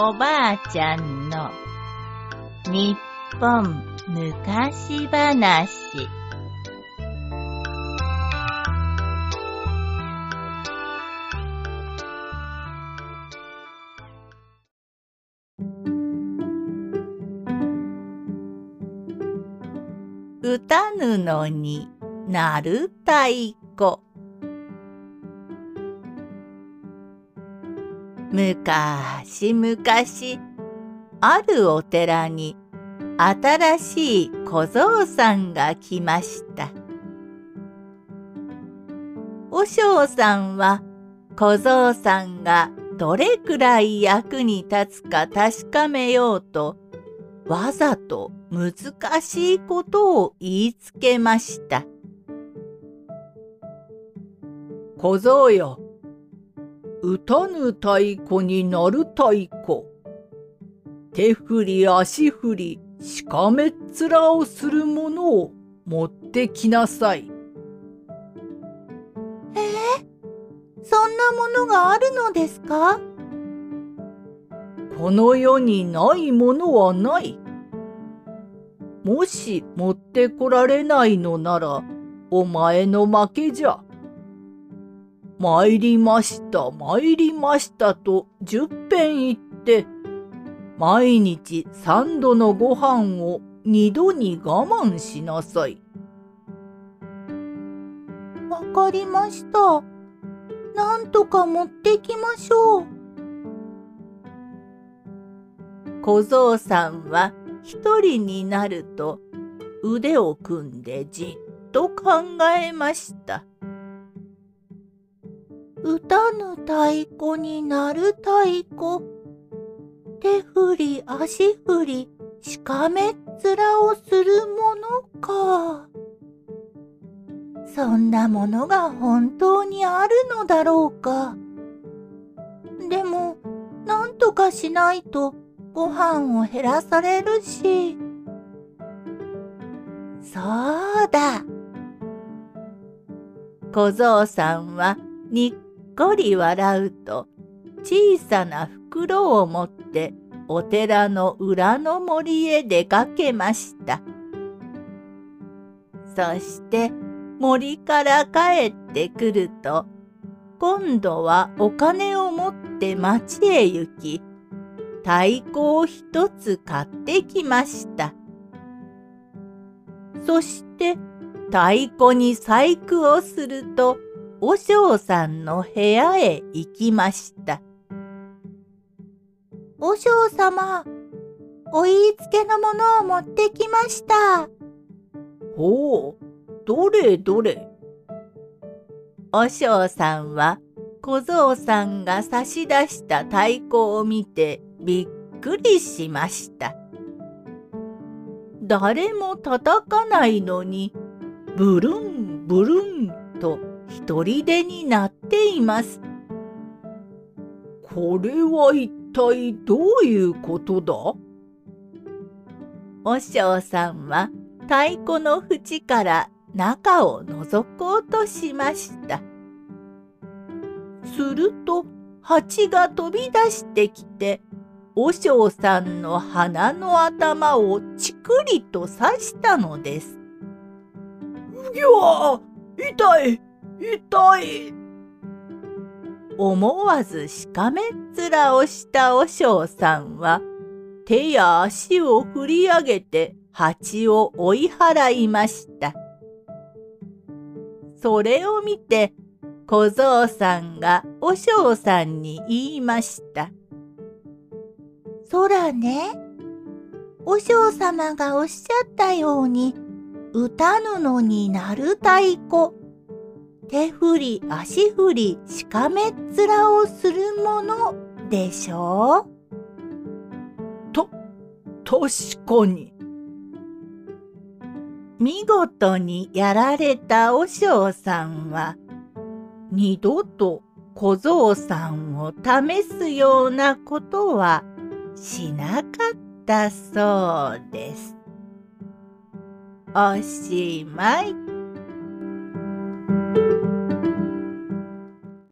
おばあちゃんの日本昔話。歌ぬのになる太鼓。むかしむかしあるお寺に新しい小僧さんが来ました。和尚さんは小僧さんがどれくらい役に立つか確かめようとわざと難しいことを言いつけました。小僧よ、歌ぬ太鼓になる太鼓。手振り足振りしかめっ面をするものを持ってきなさい。えー、そんなものがあるのですか？この世にないものはない。もし持ってこられないのなら、お前の負けじゃ。参りました、参りましたと十遍言って、毎日三度のご飯を二度に我慢しなさい。わかりました。なんとか持ってきましょう。小僧さんは一人になると腕を組んでじっと考えました。歌ぬ太鼓になる太鼓。手振り足振りしかめっ面をするものか。そんなものが本当にあるのだろうか。でも、なんとかしないとご飯を減らされるし。そうだ。小僧さんはにっこり笑うと小さな袋を持ってお寺の裏の森へ出かけました。そして森から帰ってくると今度はお金を持って町へ行き太鼓を一つ買ってきました。そして太鼓に細工をすると和尚さんの部屋へ行きました。和尚様、お言いつけのものを持ってきました。ほう、どれどれ？和尚さんは小僧さんが差し出した太鼓を見てびっくりしました。誰も叩かないのにブルンブルンと一人でになっています。これは一体どういうことだ？和尚さんは太鼓の縁から中を覗こうとしました。すると蜂が飛び出してきて和尚さんの鼻の頭をちくりと刺したのです。うぎゃ痛い痛い思わずしかめっ面をした和尚さんは手や足を振り上げて蜂を追い払いました。それを見て小僧さんが和尚さんに言いました。そらね、和尚様がおっしゃったように、歌ぬのになる太鼓手振り足振りしかめっ面をするものでしょう？と、確かに。見事にやられた和尚さんは、二度と小僧さんを試すようなことはしなかったそうです。おしまい。